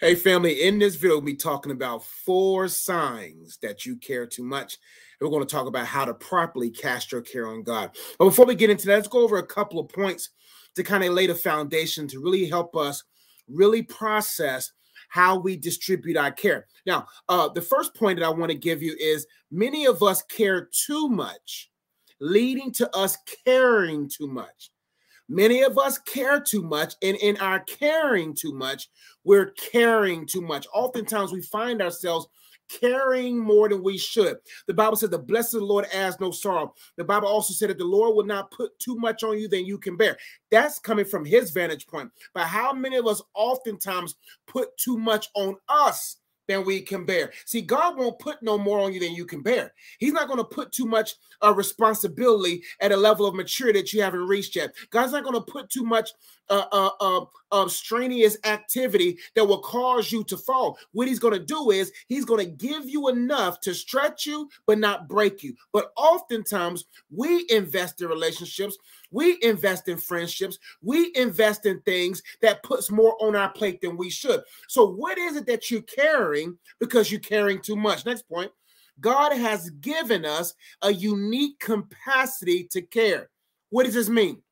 Hey, family, in this video, we'll be talking about four signs that you care too much. And we're going to talk about how to properly cast your care on God. But before we get into that, let's go over a couple of points to kind of lay the foundation to really help us really process how we distribute our care. Now, uh, the first point that I want to give you is many of us care too much, leading to us caring too much. Many of us care too much, and in our caring too much, we're caring too much. Oftentimes, we find ourselves caring more than we should. The Bible says, The blessed Lord has no sorrow. The Bible also said that the Lord will not put too much on you than you can bear. That's coming from his vantage point. But how many of us oftentimes put too much on us? Than we can bear. See, God won't put no more on you than you can bear. He's not going to put too much uh, responsibility at a level of maturity that you haven't reached yet. God's not going to put too much uh, uh, uh, strenuous activity that will cause you to fall. What He's going to do is He's going to give you enough to stretch you, but not break you. But oftentimes we invest in relationships we invest in friendships. We invest in things that puts more on our plate than we should. So, what is it that you're carrying because you're carrying too much? Next point God has given us a unique capacity to care. What does this mean?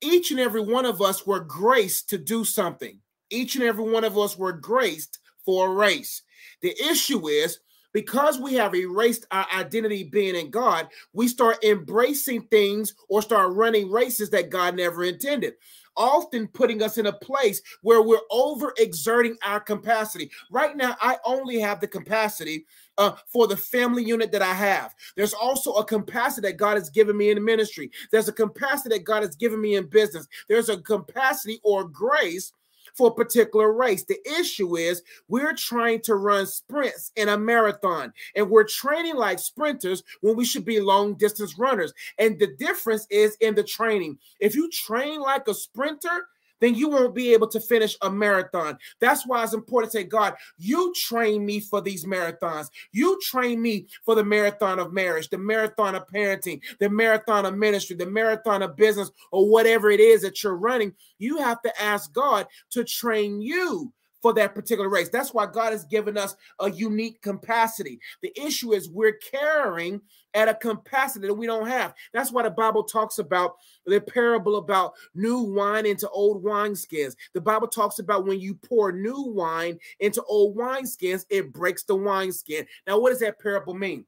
Each and every one of us were graced to do something. Each and every one of us were graced for a race. The issue is because we have erased our identity being in God, we start embracing things or start running races that God never intended often putting us in a place where we're overexerting our capacity. Right now, I only have the capacity uh, for the family unit that I have. There's also a capacity that God has given me in ministry. There's a capacity that God has given me in business. There's a capacity or grace for a particular race. The issue is we're trying to run sprints in a marathon and we're training like sprinters when we should be long distance runners. And the difference is in the training. If you train like a sprinter, then you won't be able to finish a marathon. That's why it's important to say, God, you train me for these marathons. You train me for the marathon of marriage, the marathon of parenting, the marathon of ministry, the marathon of business, or whatever it is that you're running. You have to ask God to train you for that particular race. That's why God has given us a unique capacity. The issue is we're carrying at a capacity that we don't have. That's why the Bible talks about the parable about new wine into old wineskins. The Bible talks about when you pour new wine into old wineskins, it breaks the wineskin. Now, what does that parable mean?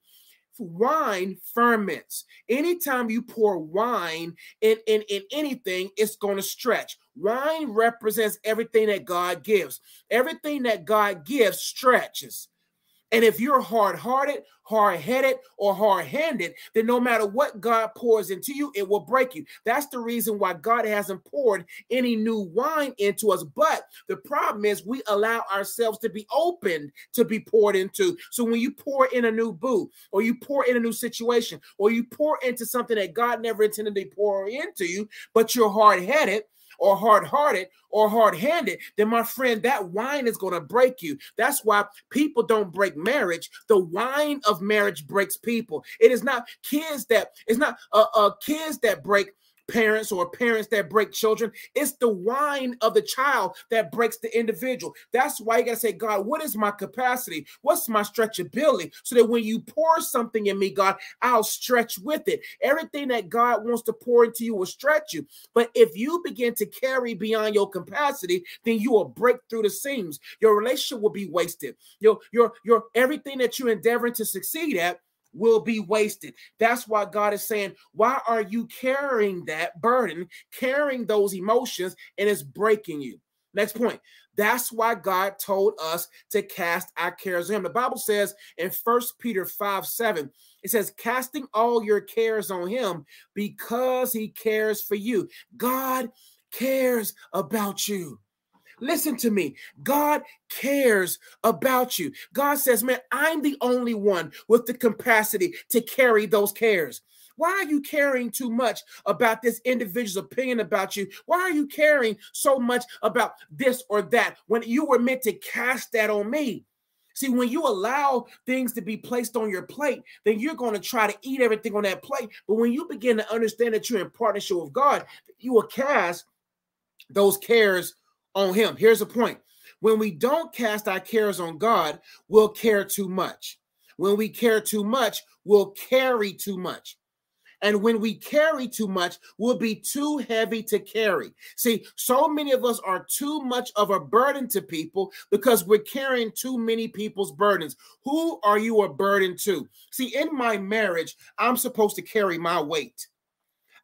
Wine ferments. Anytime you pour wine in, in, in anything, it's going to stretch. Wine represents everything that God gives. Everything that God gives stretches. And if you're hard hearted, hard headed, or hard handed, then no matter what God pours into you, it will break you. That's the reason why God hasn't poured any new wine into us. But the problem is we allow ourselves to be opened to be poured into. So when you pour in a new boo, or you pour in a new situation, or you pour into something that God never intended to pour into you, but you're hard headed, or hard hearted or hard handed, then my friend, that wine is going to break you. That's why people don't break marriage. The wine of marriage breaks people. It is not kids that, it's not uh, uh kids that break parents or parents that break children. It's the wine of the child that breaks the individual. That's why you got to say, God, what is my capacity? What's my stretchability? So that when you pour something in me, God, I'll stretch with it. Everything that God wants to pour into you will stretch you. But if you begin to carry beyond your capacity, then you will break through the seams. Your relationship will be wasted. Your your your everything that you're endeavoring to succeed at will be wasted. That's why God is saying, Why are you carrying that burden, carrying those emotions, and it's breaking you? Next point. That's why God told us to cast our cares on him. The Bible says in First Peter 5 7, it says, casting all your cares on him because he cares for you. God cares about you. Listen to me. God cares about you. God says, man, I'm the only one with the capacity to carry those cares. Why are you caring too much about this individual's opinion about you? Why are you caring so much about this or that when you were meant to cast that on me? See, when you allow things to be placed on your plate, then you're going to try to eat everything on that plate. But when you begin to understand that you're in partnership with God, you will cast those cares on him. Here's the point When we don't cast our cares on God, we'll care too much. When we care too much, we'll carry too much. And when we carry too much, we'll be too heavy to carry. See, so many of us are too much of a burden to people because we're carrying too many people's burdens. Who are you a burden to? See, in my marriage, I'm supposed to carry my weight.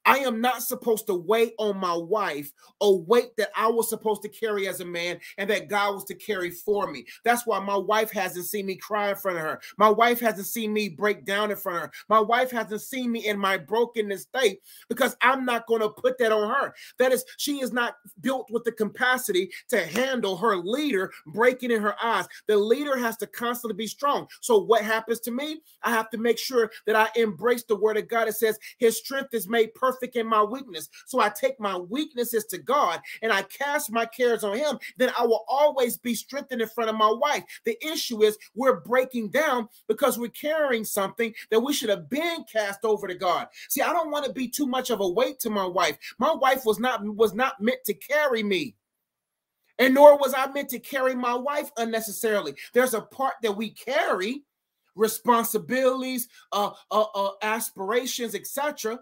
I am not supposed to wait on my wife a weight that I was supposed to carry as a man and that God was to carry for me. That's why my wife hasn't seen me cry in front of her. My wife hasn't seen me break down in front of her. My wife hasn't seen me in my brokenness state because I'm not going to put that on her. That is, she is not built with the capacity to handle her leader breaking in her eyes. The leader has to constantly be strong. So, what happens to me? I have to make sure that I embrace the word of God. It says, His strength is made perfect perfect in my weakness. So I take my weaknesses to God and I cast my cares on Him. Then I will always be strengthened in front of my wife. The issue is we're breaking down because we're carrying something that we should have been cast over to God. See, I don't want to be too much of a weight to my wife. My wife was not was not meant to carry me and nor was I meant to carry my wife unnecessarily. There's a part that we carry, responsibilities, uh, uh, uh aspirations, etc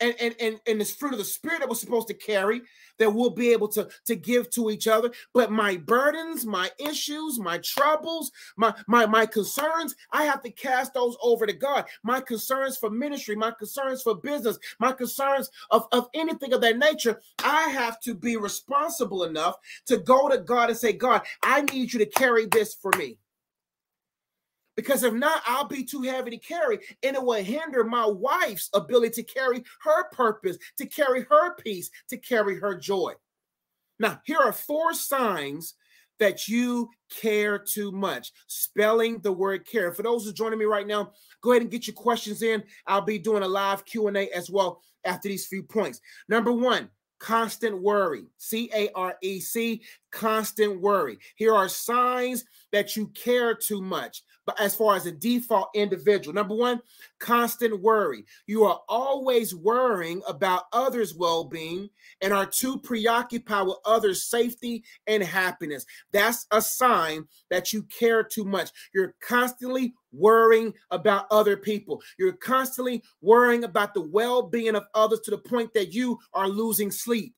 and, and, and, and this fruit of the spirit that we're supposed to carry that we'll be able to, to give to each other. But my burdens, my issues, my troubles, my, my, my concerns, I have to cast those over to God. My concerns for ministry, my concerns for business, my concerns of, of anything of that nature, I have to be responsible enough to go to God and say, God, I need you to carry this for me. Because if not, I'll be too heavy to carry, and it will hinder my wife's ability to carry her purpose, to carry her peace, to carry her joy. Now, here are four signs that you care too much. Spelling the word care. For those who are joining me right now, go ahead and get your questions in. I'll be doing a live Q&A as well after these few points. Number 1, constant worry. C A R E C, constant worry. Here are signs that you care too much But as far as a default individual. Number one, constant worry. You are always worrying about others' well being and are too preoccupied with others' safety and happiness. That's a sign that you care too much. You're constantly worrying about other people. You're constantly worrying about the well being of others to the point that you are losing sleep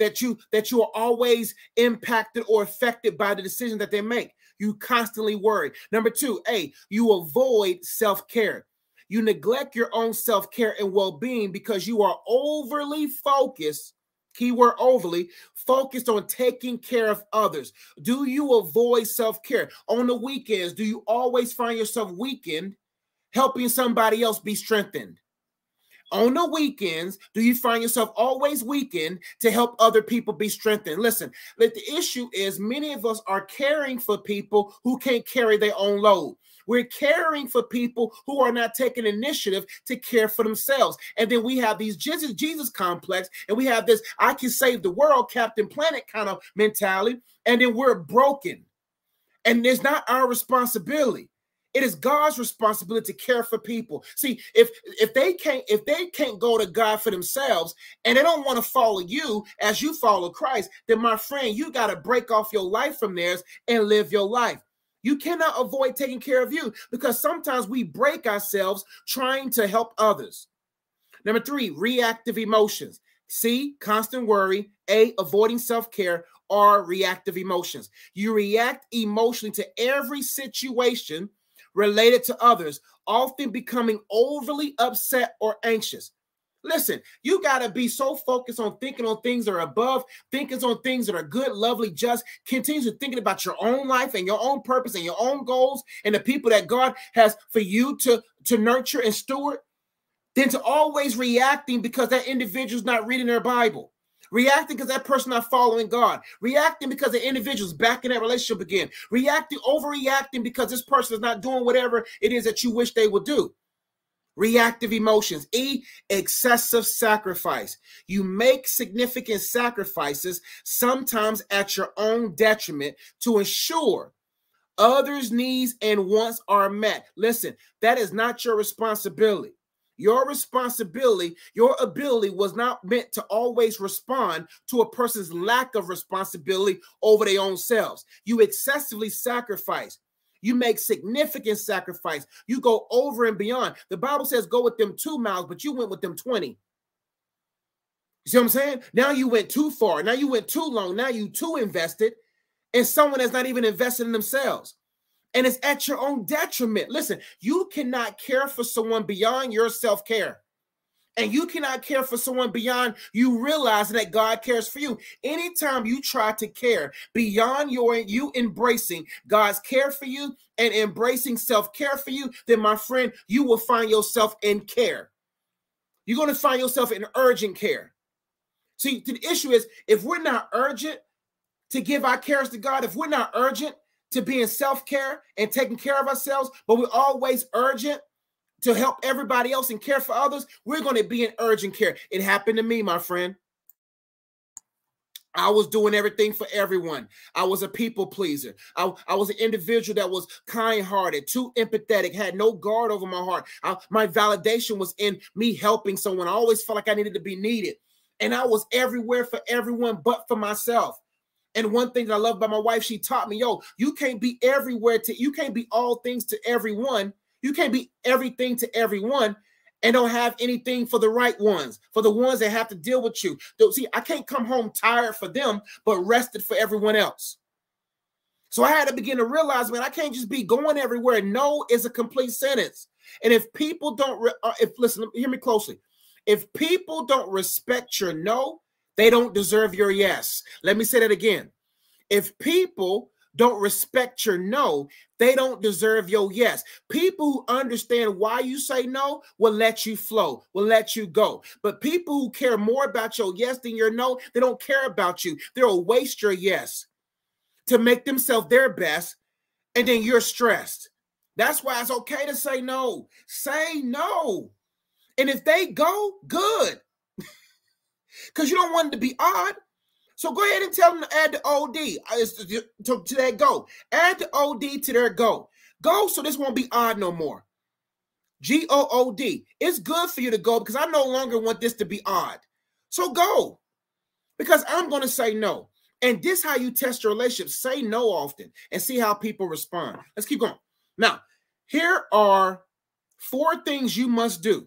that you that you are always impacted or affected by the decision that they make you constantly worry. Number two, A, you avoid self care. You neglect your own self care and well being because you are overly focused. Keyword overly focused on taking care of others. Do you avoid self care on the weekends? Do you always find yourself weakened helping somebody else be strengthened? on the weekends do you find yourself always weakened to help other people be strengthened listen the issue is many of us are caring for people who can't carry their own load we're caring for people who are not taking initiative to care for themselves. And then we have these Jesus, Jesus complex, and we have this I can save the world, Captain Planet kind of mentality. And then we're broken. And it's not our responsibility. It is God's responsibility to care for people. See, if if they can't if they can't go to God for themselves and they don't want to follow you as you follow Christ, then my friend, you got to break off your life from theirs and live your life. You cannot avoid taking care of you because sometimes we break ourselves trying to help others. Number 3, reactive emotions. C, constant worry. A, avoiding self care. Or reactive emotions. You react emotionally to every situation related to others, often becoming overly upset or anxious. Listen, you got to be so focused on thinking on things that are above, thinking on things that are good, lovely, just, continues to thinking about your own life and your own purpose and your own goals and the people that God has for you to, to nurture and steward, than to always reacting because that individual's not reading their Bible. Reacting because that person not following God, reacting because the individual's back in that relationship again, reacting, overreacting because this person is not doing whatever it is that you wish they would do. Reactive emotions. E, excessive sacrifice. You make significant sacrifices, sometimes at your own detriment, to ensure others' needs and wants are met. Listen, that is not your responsibility. Your responsibility, your ability was not meant to always respond to a person's lack of responsibility over their own selves. You excessively sacrifice. You make significant sacrifice. You go over and beyond. The Bible says go with them two miles, but you went with them 20. You see what I'm saying? Now you went too far. Now you went too long. Now you too invested in someone that's not even invested in themselves. And it's at your own detriment. Listen, you cannot care for someone beyond your self care and you cannot care for someone beyond you realizing that God cares for you. Anytime you try to care beyond your you embracing God's care for you and embracing self-care for you, then my friend, you will find yourself in care. You're going to find yourself in urgent care. See, the issue is if we're not urgent to give our cares to God, if we're not urgent to be in self-care and taking care of ourselves, but we're always urgent to help everybody else and care for others, we're going to be in urgent care. It happened to me, my friend. I was doing everything for everyone. I was a people pleaser. I, I was an individual that was kind hearted, too empathetic, had no guard over my heart. I, my validation was in me helping someone. I always felt like I needed to be needed. And I was everywhere for everyone but for myself. And one thing that I love about my wife, she taught me, yo, you can't be everywhere to, you can't be all things to everyone you can't be everything to everyone and don't have anything for the right ones, for the ones that have to deal with you. Don't See, I can't come home tired for them, but rested for everyone else. So I had to begin to realize, man, I can't just be going everywhere. No is a complete sentence. And if people don't, re- uh, if listen, hear me closely. If people don't respect your no, they don't deserve your yes. Let me say that again. If people don't respect your no, they don't deserve your yes. People who understand why you say no will let you flow, will let you go. But people who care more about your yes than your no, they don't care about you. They'll waste your yes to make themselves their best, and then you're stressed. That's why it's okay to say no. Say no. And if they go, good. Because you don't want it to be odd. So go ahead and tell them to add the OD uh, to, to their go. Add the OD to their go. Go so this won't be odd no more. G O O D. It's good for you to go because I no longer want this to be odd. So go because I'm going to say no. And this how you test your relationship. Say no often and see how people respond. Let's keep going. Now, here are four things you must do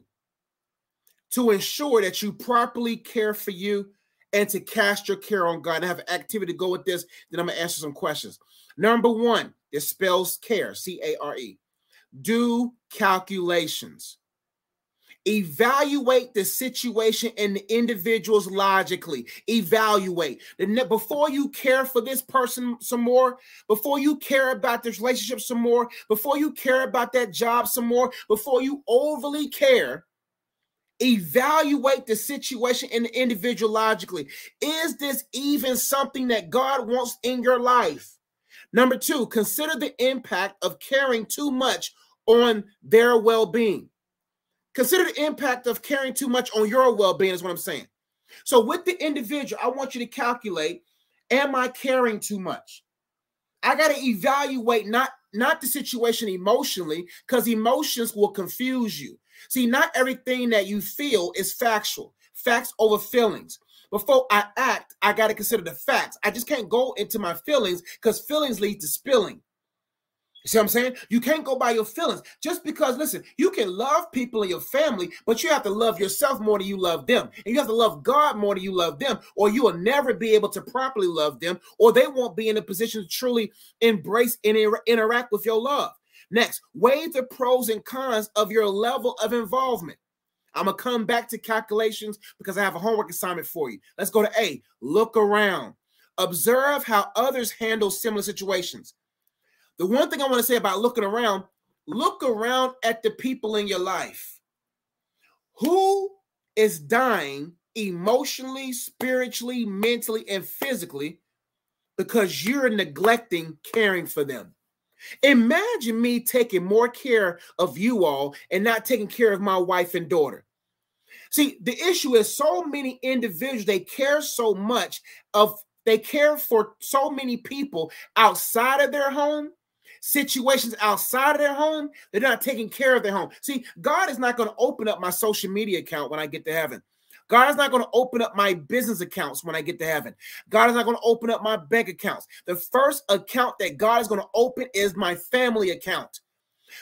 to ensure that you properly care for you and to cast your care on God and have an activity to go with this. Then I'm going to answer some questions. Number one, it spells care, C A R E. Do calculations. Evaluate the situation and the individuals logically. Evaluate. Before you care for this person some more, before you care about this relationship some more, before you care about that job some more, before you overly care, evaluate the situation and the individual logically. Is this even something that God wants in your life? Number two, consider the impact of caring too much on their well being. Consider the impact of caring too much on your well being, is what I'm saying. So, with the individual, I want you to calculate Am I caring too much? I got to evaluate not not the situation emotionally because emotions will confuse you. See, not everything that you feel is factual. Facts over feelings. Before I act, I got to consider the facts. I just can't go into my feelings because feelings lead to spilling. You see what I'm saying? You can't go by your feelings just because, listen, you can love people in your family, but you have to love yourself more than you love them. And you have to love God more than you love them, or you will never be able to properly love them, or they won't be in a position to truly embrace and interact with your love. Next, weigh the pros and cons of your level of involvement. I'm gonna come back to calculations because I have a homework assignment for you. Let's go to A. Look around. Observe how others handle similar situations. The one thing I want to say about looking around, look around at the people in your life. Who is dying emotionally, spiritually, mentally, and physically because you're neglecting caring for them? Imagine me taking more care of you all and not taking care of my wife and daughter. See, the issue is so many individuals, they care so much of they care for so many people outside of their home situations outside of their home, they're not taking care of their home. See, God is not going to open up my social media account when I get to heaven. God is not going to open up my business accounts when I get to heaven. God is not going to open up my bank accounts. The first account that God is going to open is my family account.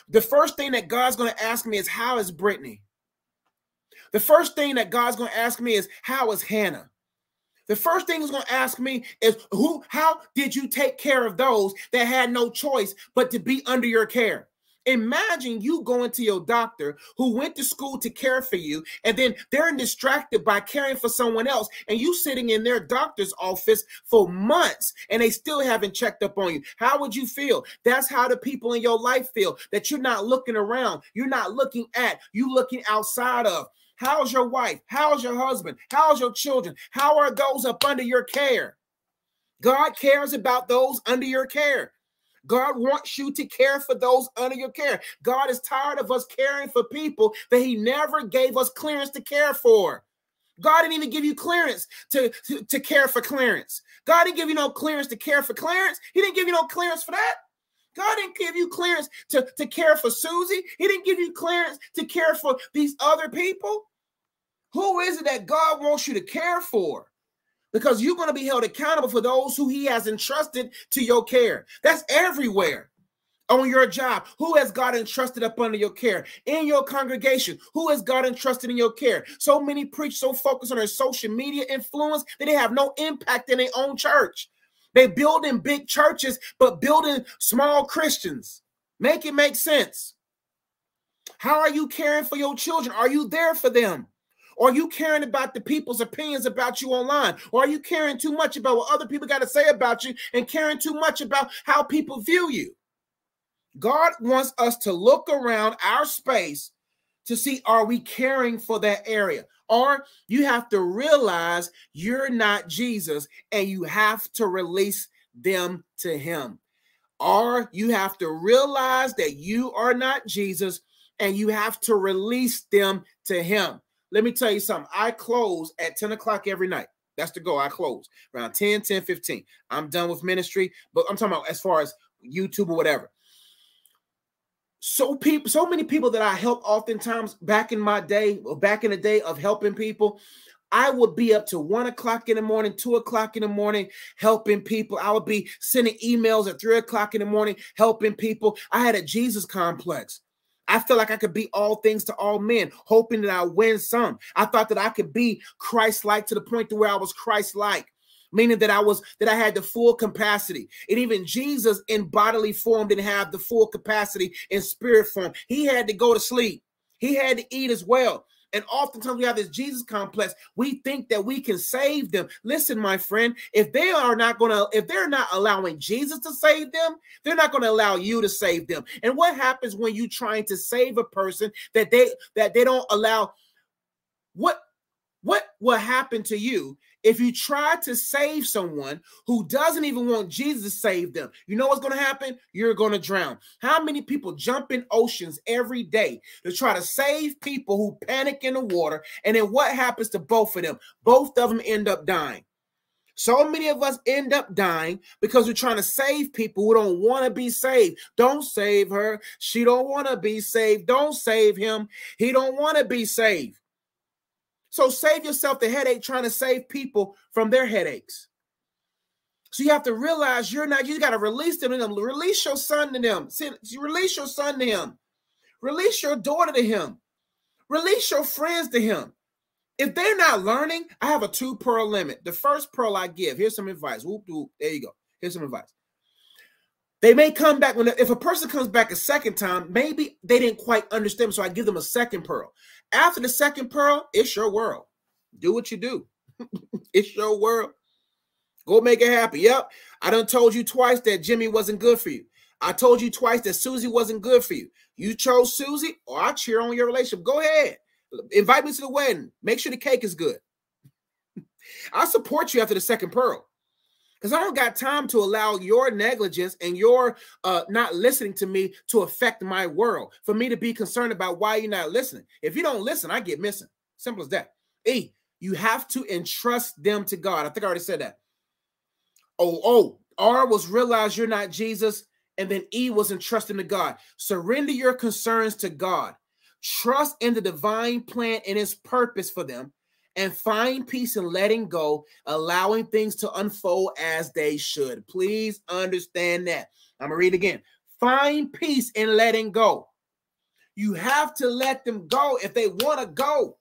The first thing that God's going to ask me is, How is Brittany? The first thing that God's going to ask me is, How is Hannah? The first thing he's going to ask me is who how did you take care of those that had no choice but to be under your care? Imagine you going to your doctor who went to school to care for you, and then they're distracted by caring for someone else, and you sitting in their doctor's office for months and they still haven't checked up on you. How would you feel? That's how the people in your life feel that you're not looking around, you're not looking at, you looking outside of. How's your wife? How's your husband? How's your children? How are those up under your care? God cares about those under your care. God wants you to care for those under your care. God is tired of us caring for people that He never gave us clearance to care for. God didn't even give you clearance to, to, to care for Clarence. God didn't give you no clearance to care for Clarence. He didn't give you no clearance for that. God didn't give you clearance to, to care for Susie. He didn't give you clearance to care for these other people. Who is it that God wants you to care for? Because you're going to be held accountable for those who he has entrusted to your care. That's everywhere. On your job, who has God entrusted up under your care? In your congregation, who has God entrusted in your care? So many preach so focused on their social media influence that they have no impact in their own church. They building big churches, but building small Christians. Make it make sense. How are you caring for your children? Are you there for them? Are you caring about the people's opinions about you online? Or are you caring too much about what other people got to say about you and caring too much about how people view you? God wants us to look around our space to see are we caring for that area? Or you have to realize you're not Jesus and you have to release them to him. Or you have to realize that you are not Jesus and you have to release them to him. Let me tell you something. I close at 10 o'clock every night. That's the goal. I close around 10, 10, 15. I'm done with ministry, but I'm talking about as far as YouTube or whatever. So people, so many people that I help oftentimes back in my day, back in the day of helping people, I would be up to one o'clock in the morning, two o'clock in the morning, helping people. I would be sending emails at three o'clock in the morning, helping people. I had a Jesus complex. I felt like I could be all things to all men, hoping that I win some. I thought that I could be Christ-like to the point to where I was Christ-like, meaning that I was that I had the full capacity. And even Jesus in bodily form didn't have the full capacity in spirit form. He had to go to sleep. He had to eat as well. And oftentimes we have this Jesus complex. We think that we can save them. Listen, my friend, if they are not going to, if they're not allowing Jesus to save them, they're not going to allow you to save them. And what happens when you trying to save a person that they that they don't allow? What what will happen to you if you try to save someone who doesn't even want Jesus to save them, you know what's going to happen? You're going to drown. How many people jump in oceans every day to try to save people who panic in the water? And then what happens to both of them? Both of them end up dying. So many of us end up dying because we're trying to save people who don't want to be saved. Don't save her. She don't want to be saved. Don't save him. He don't want to be saved. So save yourself the headache trying to save people from their headaches. So you have to realize you're not, you got to release them to them. Release your son to them. Release your son to him. Release your daughter to him. Release your friends to him. If they're not learning, I have a two pearl limit. The first pearl I give, here's some advice. Whoop, whoop, there you go. Here's some advice. They may come back when if a person comes back a second time, maybe they didn't quite understand. So I give them a second pearl. After the second pearl, it's your world. Do what you do. it's your world. Go make it happen. Yep. I done told you twice that Jimmy wasn't good for you. I told you twice that Susie wasn't good for you. You chose Susie, or I cheer on your relationship. Go ahead. Invite me to the wedding. Make sure the cake is good. I support you after the second pearl because I don't got time to allow your negligence and your uh, not listening to me to affect my world. For me to be concerned about why you're not listening. If you don't listen, I get missing. Simple as that. E, you have to entrust them to God. I think I already said that. Oh, oh, R was realize you're not Jesus And then E was entrusting to God. Surrender your concerns to God. Trust in the divine plan and his purpose for them and find peace in letting go, allowing things to unfold as they should. Please understand that. I'm going to read again. Find peace in letting go. You have to let them go if they want to go.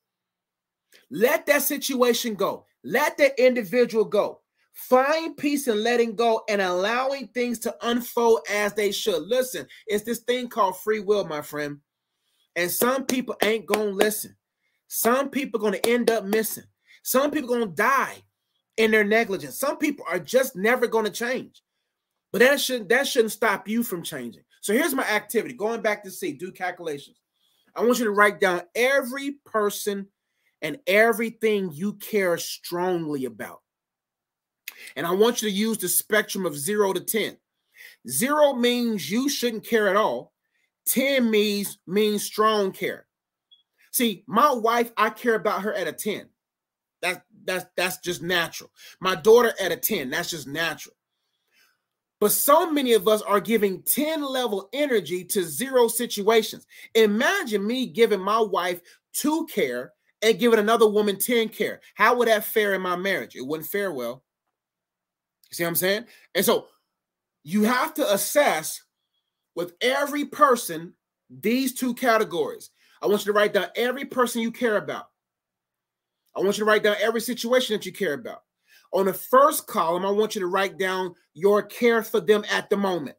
Let that situation go. Let that individual go. Find peace in letting go and allowing things to unfold as they should. Listen, it's this thing called free will, my friend. And some people ain't going to listen. Some people are going to end up missing. Some people are going to die in their negligence. Some people are just never going to change. But that shouldn't that shouldn't stop you from changing. So here's my activity. Going back to see, do calculations. I want you to write down every person and everything you care strongly about. And I want you to use the spectrum of 0 to 10. 0 means you shouldn't care at all. 10 means means strong care. See, my wife, I care about her at a 10. That's that's that's just natural. My daughter at a 10, that's just natural. But so many of us are giving 10 level energy to zero situations. Imagine me giving my wife two care and giving another woman 10 care. How would that fare in my marriage? It wouldn't fare well. See what I'm saying? And so you have to assess with every person these two categories. I want you to write down every person you care about. I want you to write down every situation that you care about. On the first column, I want you to write down your care for them at the moment.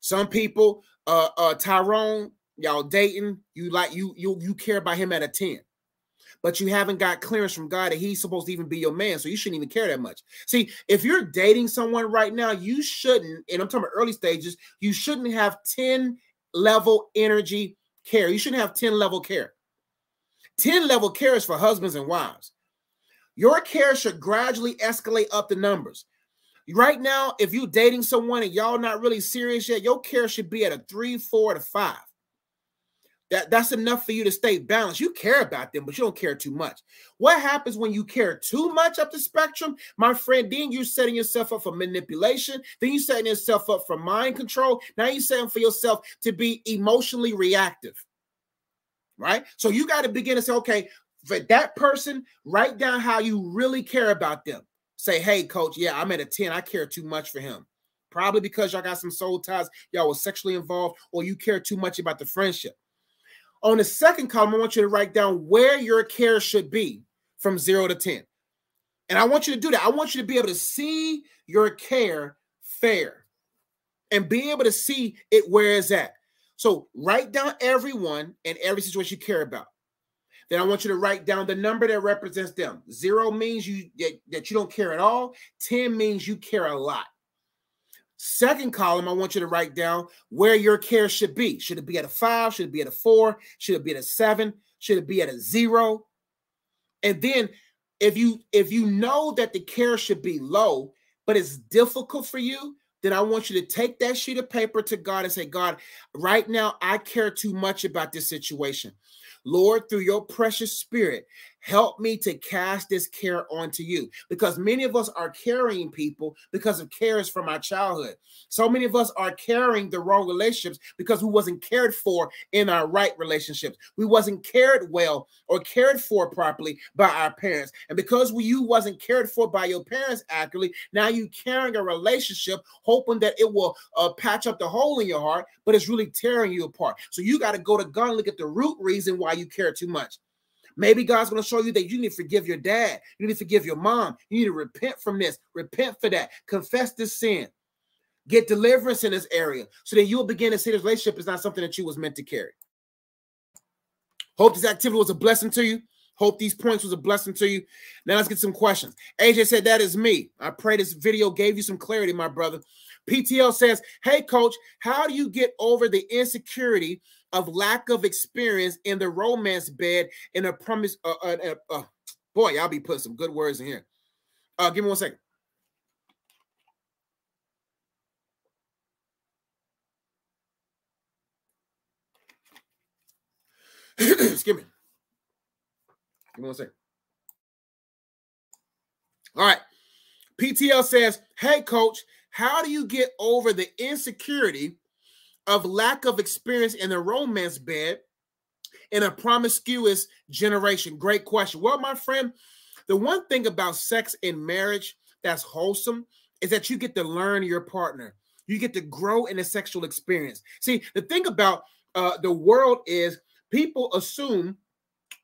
Some people, uh, uh Tyrone, y'all dating, you like you you you care about him at a 10 but you haven't got clearance from God that he's supposed to even be your man. So you shouldn't even care that much. See, if you're dating someone right now, you shouldn't, and I'm talking about early stages, you shouldn't have 10 level energy care. You shouldn't have 10 level care. 10 level care is for husbands and wives. Your care should gradually escalate up the numbers. Right now, if you're dating someone and y'all not really serious yet, your care should be at a three, four to five. That, that's enough for you to stay balanced. You care about them, but you don't care too much. What happens when you care too much up the spectrum, my friend? Then you're setting yourself up for manipulation. Then you're setting yourself up for mind control. Now you're setting for yourself to be emotionally reactive. Right? So you got to begin to say, okay, for that person, write down how you really care about them. Say, hey, coach, yeah, I'm at a 10. I care too much for him. Probably because y'all got some soul ties, y'all were sexually involved, or you care too much about the friendship. On the second column, I want you to write down where your care should be from zero to 10. And I want you to do that. I want you to be able to see your care fair and be able to see it where it's at. So write down everyone and every situation you care about. Then I want you to write down the number that represents them. Zero means you that, that you don't care at all. 10 means you care a lot. Second column, I want you to write down where your care should be. Should it be at a five? Should it be at a four? Should it be at a seven? Should it be at a zero? And then if you if you know that the care should be low, but it's difficult for you, then I want you to take that sheet of paper to God and say, God, right now I care too much about this situation. Lord, through your precious spirit, help me to cast this care onto you because many of us are carrying people because of cares from our childhood. So many of us are carrying the wrong relationships because we wasn't cared for in our right relationships. We wasn't cared well or cared for properly by our parents. And because we, you wasn't cared for by your parents accurately, now you carrying a relationship hoping that it will uh, patch up the hole in your heart, but it's really tearing you apart. So you got to go to God and look at the root reason why you care too much. Maybe God's going to show you that you need to forgive your dad. You need to forgive your mom. You need to repent from this, repent for that, confess this sin, get deliverance in this area so that you'll begin to see this relationship is not something that you was meant to carry. Hope this activity was a blessing to you. Hope these points was a blessing to you. Now let's get some questions. AJ said, That is me. I pray this video gave you some clarity, my brother. PTL says, Hey, coach, how do you get over the insecurity of lack of experience in the romance bed in a promise? Uh, uh, uh, uh, boy, I'll be putting some good words in here. Uh, give me one second. Excuse me. Give me one second. All right. PTL says, Hey, coach, How do you get over the insecurity of lack of experience in the romance bed in a promiscuous generation? Great question. Well, my friend, the one thing about sex in marriage that's wholesome is that you get to learn your partner. You get to grow in a sexual experience. See, the thing about uh, the world is people assume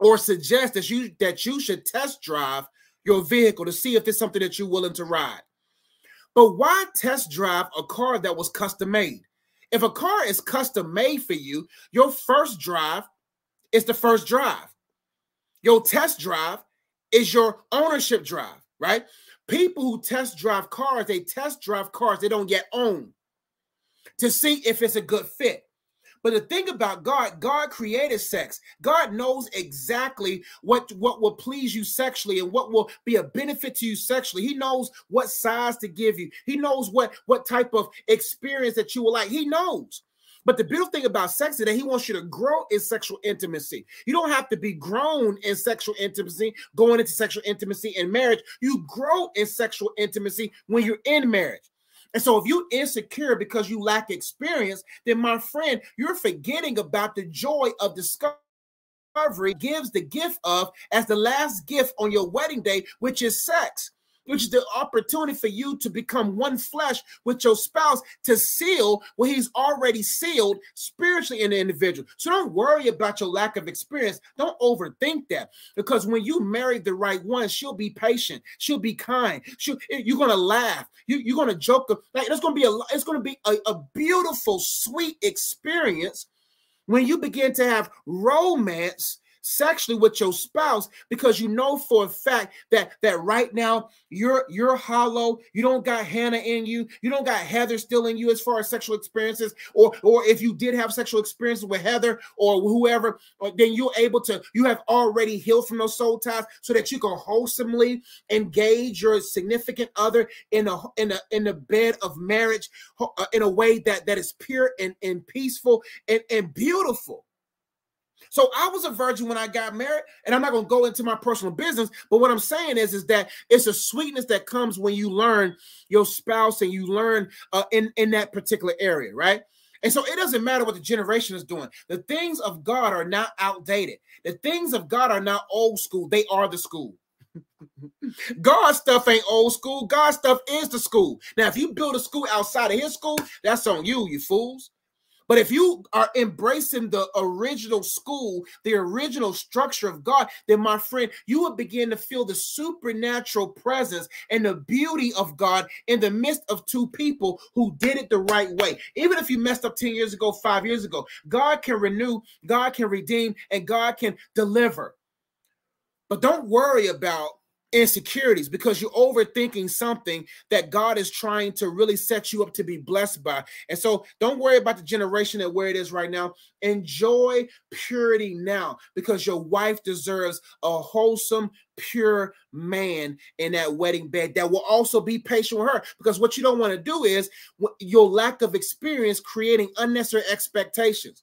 or suggest that you that you should test drive your vehicle to see if it's something that you're willing to ride. But why test drive a car that was custom made? If a car is custom made for you, your first drive is the first drive. Your test drive is your ownership drive, right? People who test drive cars, they test drive cars they don't yet own to see if it's a good fit. But the thing about God, God created sex. God knows exactly what, what will please you sexually and what will be a benefit to you sexually. He knows what size to give you. He knows what, what type of experience that you will like. He knows. But the beautiful thing about sex is that he wants you to grow in sexual intimacy. You don't have to be grown in sexual intimacy, going into sexual intimacy in marriage. You grow in sexual intimacy when you're in marriage. And so, if you're insecure because you lack experience, then my friend, you're forgetting about the joy of discovery gives the gift of as the last gift on your wedding day, which is sex which is the opportunity for you to become one flesh with your spouse to seal what he's already sealed spiritually in the individual. So don't worry about your lack of experience. Don't overthink that because when you marry the right one, she'll be patient, she'll be kind, she'll, eh, you're gonna laugh, you, you're gonna joke. Like it's gonna be a it's gonna be a, a beautiful, sweet experience when you begin to have romance sexually with your spouse because you know for a fact that that right now you're you're hollow. You don't got hannah in you. You don't got heather still in you as far as sexual experiences. Or or if you did have sexual experiences with heather or whoever then you're able to you have already healed from those soul ties so that you can wholesomely engage your significant other in a in a in the bed of marriage uh, in a way that that is pure and, and peaceful and, and beautiful so I was a virgin when I got married, and I'm not going to go into my personal business. But what I'm saying is, is that it's a sweetness that comes when you learn your spouse and you learn uh, in in that particular area, right? And so it doesn't matter what the generation is doing. The things of God are not outdated. The things of God are not old school. They are the school. God stuff ain't old school. God stuff is the school. Now, if you build a school outside of his school, that's on you, you fools. But if you are embracing the original school, the original structure of God, then my friend, you will begin to feel the supernatural presence and the beauty of God in the midst of two people who did it the right way. Even if you messed up 10 years ago, five years ago, God can renew, God can redeem, and God can deliver. But don't worry about insecurities because you're overthinking something that God is trying to really set you up to be blessed by. And so don't worry about the generation and where it is right now. Enjoy purity now because your wife deserves a wholesome, pure man in that wedding bed that will also be patient with her because what you don't want to do is your lack of experience creating unnecessary expectations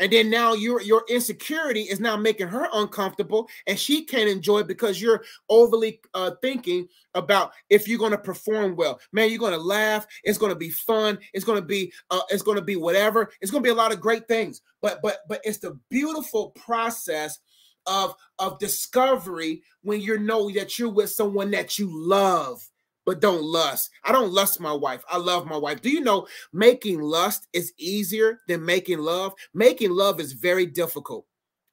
and then now your your insecurity is now making her uncomfortable and she can't enjoy it because you're overly uh, thinking about if you're going to perform well. Man you're going to laugh it's going to be fun it's going to be uh, it's going to be whatever it's going to be a lot of great things. But but but it's the beautiful process of of discovery when you know that you're with someone that you love but don't lust. I don't lust my wife. I love my wife. Do you know making lust is easier than making love? Making love is very difficult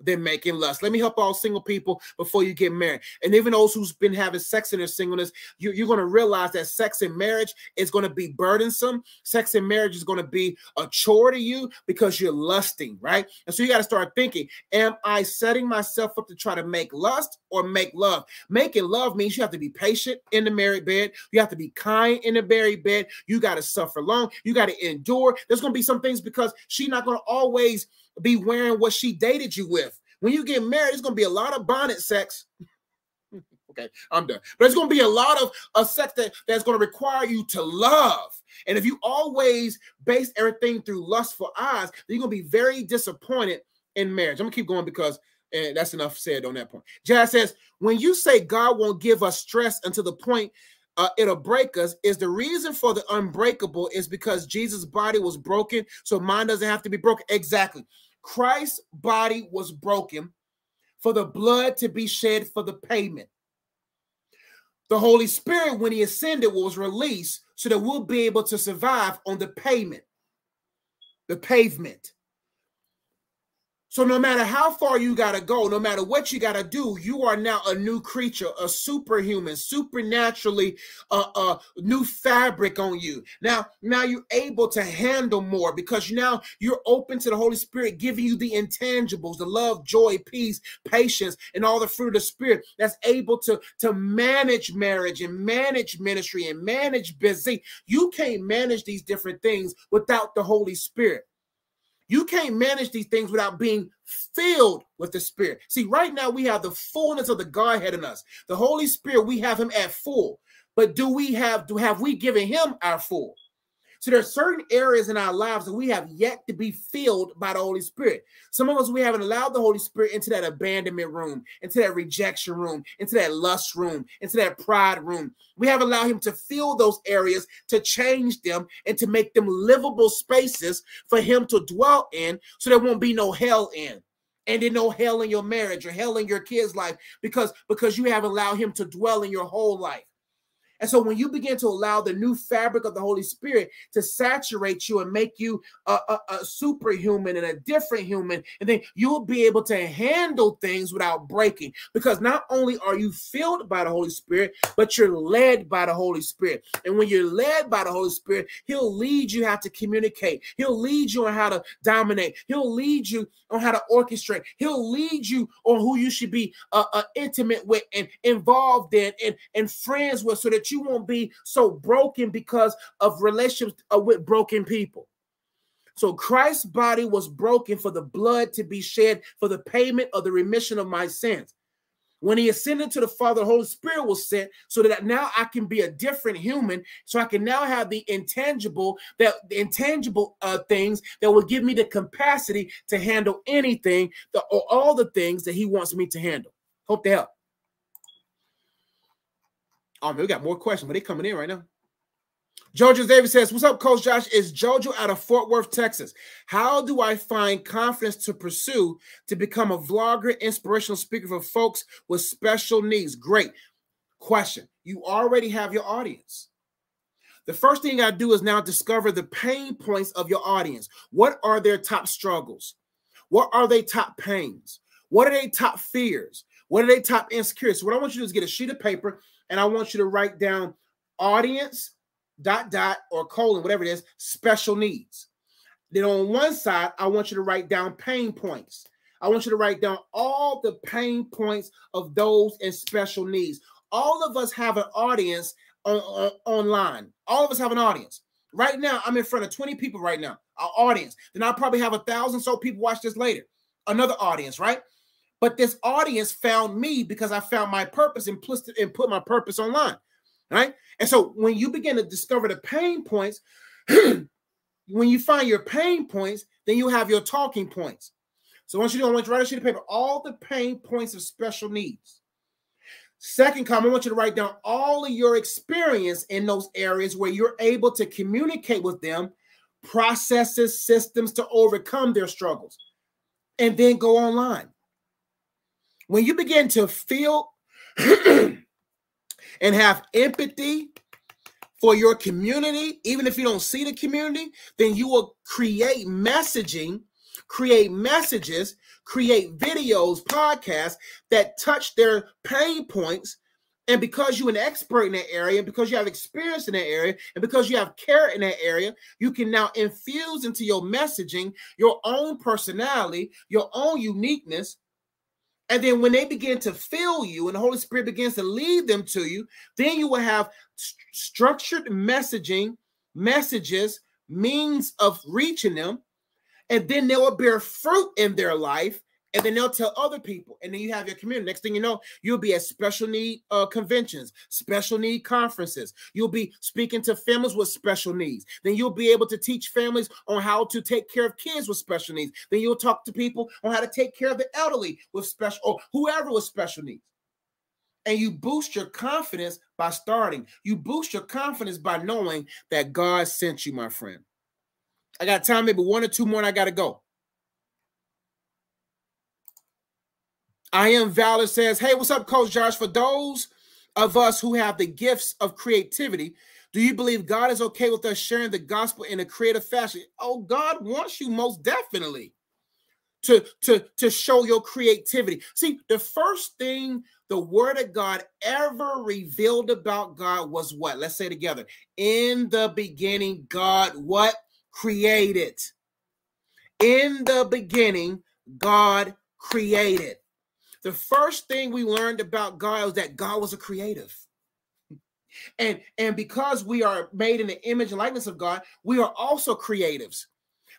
than making lust. Let me help all single people before you get married. And even those who's been having sex in their singleness, you, you're going to realize that sex in marriage is going to be burdensome. Sex in marriage is going to be a chore to you because you're lusting, right? And so you got to start thinking, am I setting myself up to try to make lust or make love? Making love means you have to be patient in the married bed. You have to be kind in the married bed. You got to suffer long. You got to endure. There's going to be some things because she's not going to always be wearing what she dated you with. When you get married, it's to be a lot of bonnet sex. okay, I'm done. But it's to be a lot of a sex that, that's to require you to love. And if you always base everything through lustful eyes, you're to be very disappointed in marriage. I'm to keep going because and eh, that's enough said on that point. Jazz says, when you say God won't give us stress until the point uh, it'll break us is the reason for the unbreakable is because Jesus' body was broken, so mine doesn't have to be broken. Exactly. Christ's body was broken for the blood to be shed for the payment. The Holy Spirit, when he ascended, was released so that we'll be able to survive on the payment, the pavement. So no matter how far you got to go, no matter what you got to do, you are now a new creature, a superhuman, supernaturally uh, uh new fabric on you. Now now you're able to handle more because now you're open to the Holy Spirit giving you the intangibles, the love, joy, peace, patience, and all the fruit of the spirit that's able to to manage marriage and manage ministry and manage busy. You can't manage these different things without the Holy Spirit. You can't manage these things without being filled with the Spirit. See, right now we have the fullness of the Godhead in us. The Holy Spirit, we have him at full. But do we have do have we given him our full? So there are certain areas in our lives that we have yet to be filled by the Holy Spirit. Some of us we haven't allowed the Holy Spirit into that abandonment room, into that rejection room, into that lust room, into that pride room. We have allowed him to fill those areas, to change them, and to make them livable spaces for him to dwell in, so there won't be no hell in and then no hell in your marriage or hell in your kids' life because because you have allowed him to dwell in your whole life. And so when you begin to allow the new fabric of the Holy Spirit to saturate you and make you a, a, a superhuman and a different human, and then you'll be able to handle things without breaking. Because not only are you filled by the Holy Spirit, but you're led by the Holy Spirit. And when you're led by the Holy Spirit, He'll lead you how to communicate. He'll lead you on how to dominate. He'll lead you on how to orchestrate. He'll lead you on who you should be uh, uh, intimate with and involved in and, and friends with so that you won't be so broken because of relationships uh, with broken people. So Christ's body was broken for the blood to be shed for the payment of the remission of my sins. When he ascended to the Father, the Holy Spirit was sent so that now I can be a different human. So I can now have the intangible, that the intangible uh, things that will give me the capacity to handle anything, the, or all the things that he wants me to handle. Hope to help. Oh, we got more questions, but they coming in right now. Jojo Davis says, What's up, Coach Josh? Is Jojo out of Fort Worth, Texas? How do I find confidence to pursue to become a vlogger, inspirational speaker for folks with special needs? Great question. You already have your audience. The first thing I do is now discover the pain points of your audience. What are their top struggles? What are their top pains? What are their top fears? What are their top insecurities? So what I want you to do is get a sheet of paper and I want you to write down audience dot dot or colon whatever it is special needs. Then on one side, I want you to write down pain points. I want you to write down all the pain points of those in special needs. All of us have an audience on, on, online. All of us have an audience. Right now, I'm in front of 20 people right now, our audience. Then I'll probably have a thousand so people watch this later. Another audience, right? But this audience found me because I found my purpose put, and put my purpose online. Right. And so when you begin to discover the pain points, when you find your pain points, then you have your talking points. So once you do, I want you to write a sheet of paper, all the pain points of special needs. Second comment, I want you to write down all of your experience in those areas where you're able to communicate with them, processes, systems to overcome their struggles, and then go online when you begin to feel and have empathy for your community, even if you don't see the community, then you will create messaging, create messages, create videos, podcasts that touch their pain points. And because you're an expert in that area, because you have experience in that area, and because you have care in that area, you can now infuse into your messaging your own personality, your own uniqueness, and then when they begin to fill you and the Holy Spirit begins to lead them to you, then you will have st- structured messaging, messages, means of reaching them. And then they will bear fruit in their life and then they'll tell other people and then you have your community next thing you know you'll be at special need uh, conventions special need conferences you'll be speaking to families with special needs then you'll be able to teach families on how to take care of kids with special needs then you'll talk to people on how to take care of the elderly with special or whoever with special needs And you boost your confidence by starting. You boost your confidence by knowing that God sent you, my friend. I got time, maybe one or two more, and I got to go. I am Valor says, Hey, what's up, Coach Josh? For those of us who have the gifts of creativity, do you believe God is okay with us sharing the gospel in a creative fashion? Oh, God wants you most definitely to, to, to show your creativity. See, the first thing the word of God ever revealed about God was what? Let's say together. In the beginning, God what? Created. In the beginning, God created. The first thing we learned about God was that God was a creative. And, and because we are made in the image and likeness of God, we are also creatives.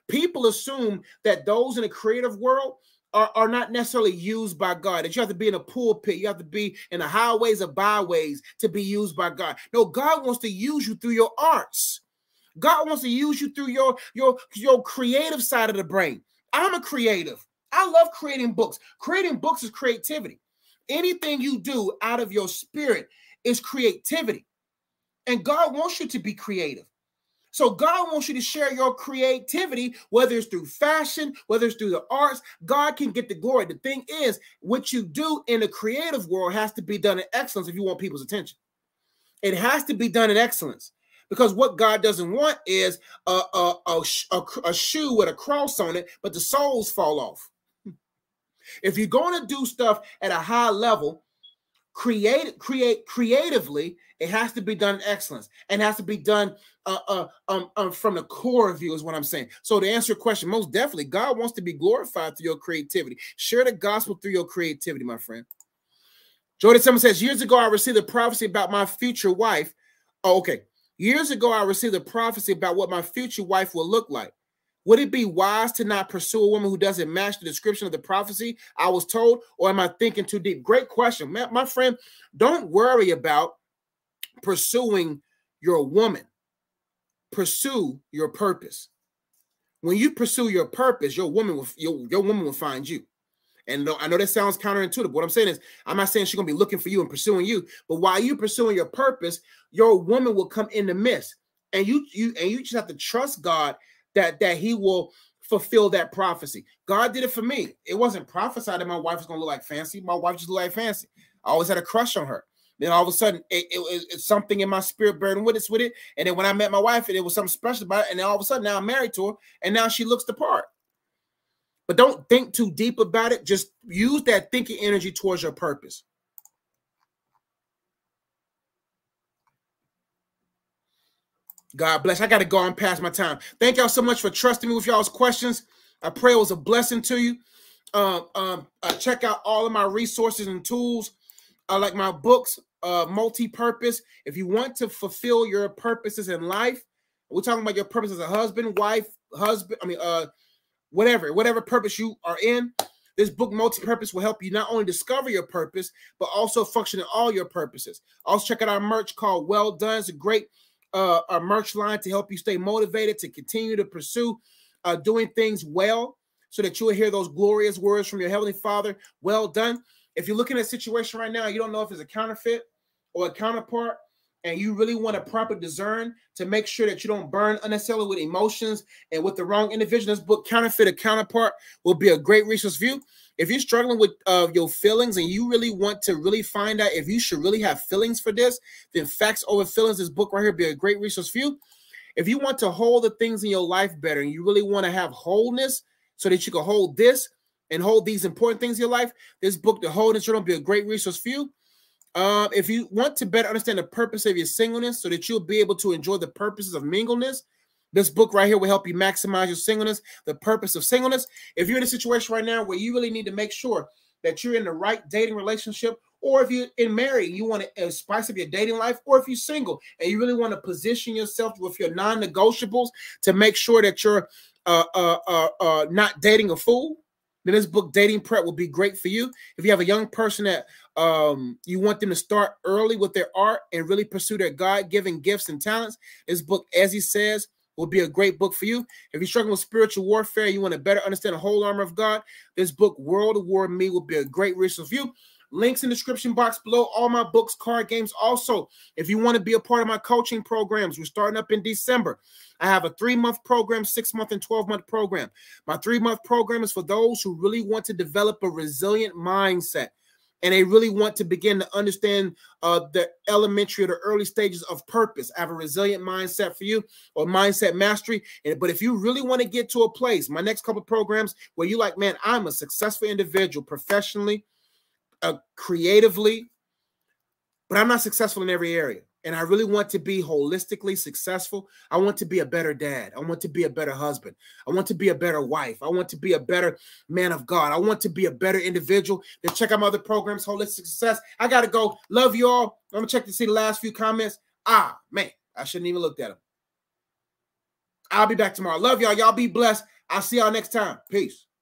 People assume that those in the creative world are, are not necessarily used by God, that you have to be in a pulpit, you have to be in the highways or byways to be used by God. No, God wants to use you through your arts. God wants to use you through your your your creative side of the brain. I'm a creative. I love creating books. Creating books is creativity. Anything you do out of your spirit is creativity. And God wants you to be creative. So God wants you to share your creativity, whether it's through fashion, whether it's through the arts. God can get the glory. The thing is, what you do in the creative world has to be done in excellence if you want people's attention. It has to be done in excellence because what God doesn't want is a, a, a, a, shoe with a cross on it, but the soles fall off. If you're going to do stuff at a high level, create create creatively, it has to be done excellence and has to be done uh, uh, um, um, from the core of you, is what I'm saying. So to answer your question, most definitely, God wants to be glorified through your creativity. Share the gospel through your creativity, my friend. Jordan Someone says, years ago, I received a prophecy about my future wife. Oh, okay. Years ago, I received a prophecy about what my future wife will look like. Would it be wise to not pursue a woman who doesn't match the description of the prophecy I was told, or am I thinking too deep? Great question, my, my friend. Don't worry about pursuing your woman. Pursue your purpose. When you pursue your purpose, your woman will your, your woman will find you. And I know that sounds counterintuitive. What I'm saying is, I'm not saying she's gonna be looking for you and pursuing you, but while you pursuing your purpose, your woman will come in the midst, and you you and you just have to trust God that that he will fulfill that prophecy. God did it for me. It wasn't prophesied that my wife was gonna look like fancy. My wife just looked like fancy. I always had a crush on her. Then all of a sudden, it, it, it, it's something in my spirit burning with with it. And then when I met my wife, and it was something special about it. And then all of a sudden, now I'm married to her, and now she looks the part. But don't think too deep about it. Just use that thinking energy towards your purpose. God bless. I got to go on past my time. Thank y'all so much for trusting me with y'all's questions. I pray it was a blessing to you. Um, um, uh, check out all of my resources and tools, uh, like my books, uh, multi-purpose. If you want to fulfill your purposes in life, we're talking about your purpose as a husband, wife, husband. I mean, uh, whatever, whatever purpose you are in. This book, Multi-Purpose, will help you not only discover your purpose, but also function in all your purposes. Also, check out our merch called Well Done. It's a great uh, a merch line to help you stay motivated to continue to pursue uh, doing things well so that you will hear those glorious words from your Heavenly Father. Well done. If you're looking at a situation right now, you don't know if it's a counterfeit or a counterpart, and you really want to proper discern to make sure that you don't burn unnecessarily with emotions and with the wrong individual, this book, Counterfeit or Counterpart, will be a great resource for you. If you're struggling with uh, your feelings and you really want to really find out if you should really have feelings for this, then Facts Over Feelings, this book right here, be a great resource for you. If you want to hold the things in your life better and you really want to have wholeness so that you can hold this and hold these important things in your life, this book, The Wholeness Journal, be a great resource for you. Um, if you want to better understand the purpose of your singleness so that you'll be able to enjoy the purposes of mingleness, this book right here will help you maximize your singleness, the purpose of singleness. If you're in a situation right now where you really need to make sure that you're in the right dating relationship, or if you're in married, you want to uh, spice up your dating life, or if you're single and you really want to position yourself with your non-negotiables to make sure that you're uh, uh, uh, uh, not dating a fool, then this book, Dating Prep, will be great for you. If you have a young person that um, you want them to start early with their art and really pursue their God-given gifts and talents, this book, as he says, will be a great book for you. If you're struggling with spiritual warfare, you want to better understand the whole armor of God, this book, World War Me, will be a great resource for you. Links in the description box below. All my books, card games. Also, if you want to be a part of my coaching programs, we're starting up in December. I have a three month program, six month, and 12 month program. My three month program is for those who really want to develop a resilient mindset and they really want to begin to understand uh, the elementary or the early stages of purpose. I have a resilient mindset for you or mindset mastery. And, but if you really want to get to a place, my next couple programs where you like, man, I'm a successful individual professionally, uh, creatively, but I'm not successful in every area and I really want to be holistically successful, I want to be a better dad. I want to be a better husband. I want to be a better wife. I want to be a better man of God. I want to be a better individual. Then check out my other programs, Holistic Success. I got to go. Love you all. I'm going to check to see the last few comments. Ah, man, I shouldn't even looked at them. I'll be back tomorrow. Love y'all. Y'all be blessed. I'll see y'all next time. Peace.